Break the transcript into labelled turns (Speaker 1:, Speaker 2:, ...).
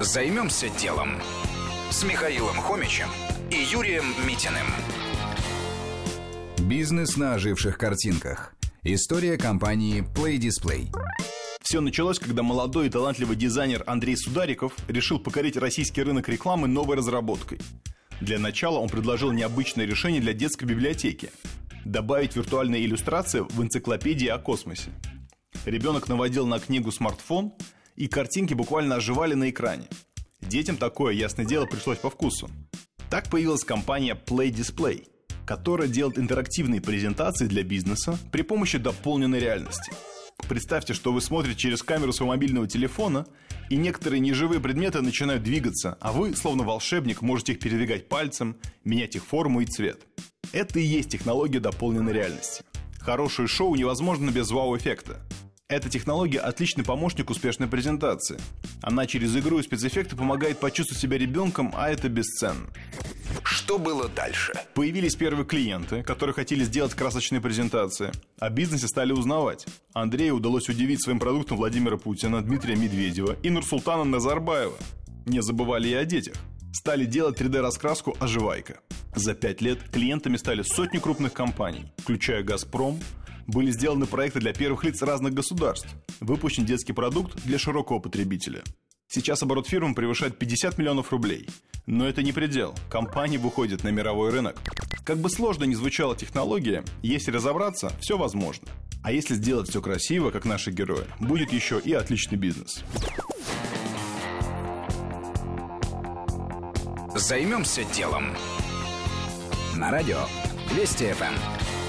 Speaker 1: Займемся делом с Михаилом Хомичем и Юрием Митиным. Бизнес на оживших картинках. История компании Play Display.
Speaker 2: Все началось, когда молодой и талантливый дизайнер Андрей Судариков решил покорить российский рынок рекламы новой разработкой. Для начала он предложил необычное решение для детской библиотеки – добавить виртуальные иллюстрации в энциклопедии о космосе. Ребенок наводил на книгу смартфон, и картинки буквально оживали на экране. Детям такое, ясное дело, пришлось по вкусу. Так появилась компания Play Display, которая делает интерактивные презентации для бизнеса при помощи дополненной реальности. Представьте, что вы смотрите через камеру своего мобильного телефона, и некоторые неживые предметы начинают двигаться, а вы, словно волшебник, можете их передвигать пальцем, менять их форму и цвет. Это и есть технология дополненной реальности. Хорошее шоу невозможно без вау-эффекта. Эта технология отличный помощник успешной презентации. Она через игру и спецэффекты помогает почувствовать себя ребенком, а это бесценно.
Speaker 1: Что было дальше?
Speaker 2: Появились первые клиенты, которые хотели сделать красочные презентации. О бизнесе стали узнавать. Андрею удалось удивить своим продуктом Владимира Путина, Дмитрия Медведева и Нурсултана Назарбаева. Не забывали и о детях. Стали делать 3D-раскраску «Оживайка». За пять лет клиентами стали сотни крупных компаний, включая «Газпром», были сделаны проекты для первых лиц разных государств. Выпущен детский продукт для широкого потребителя. Сейчас оборот фирмы превышает 50 миллионов рублей. Но это не предел. Компании выходят на мировой рынок. Как бы сложно ни звучала технология, если разобраться, все возможно. А если сделать все красиво, как наши герои, будет еще и отличный бизнес.
Speaker 1: Займемся делом. На радио Вести ФМ.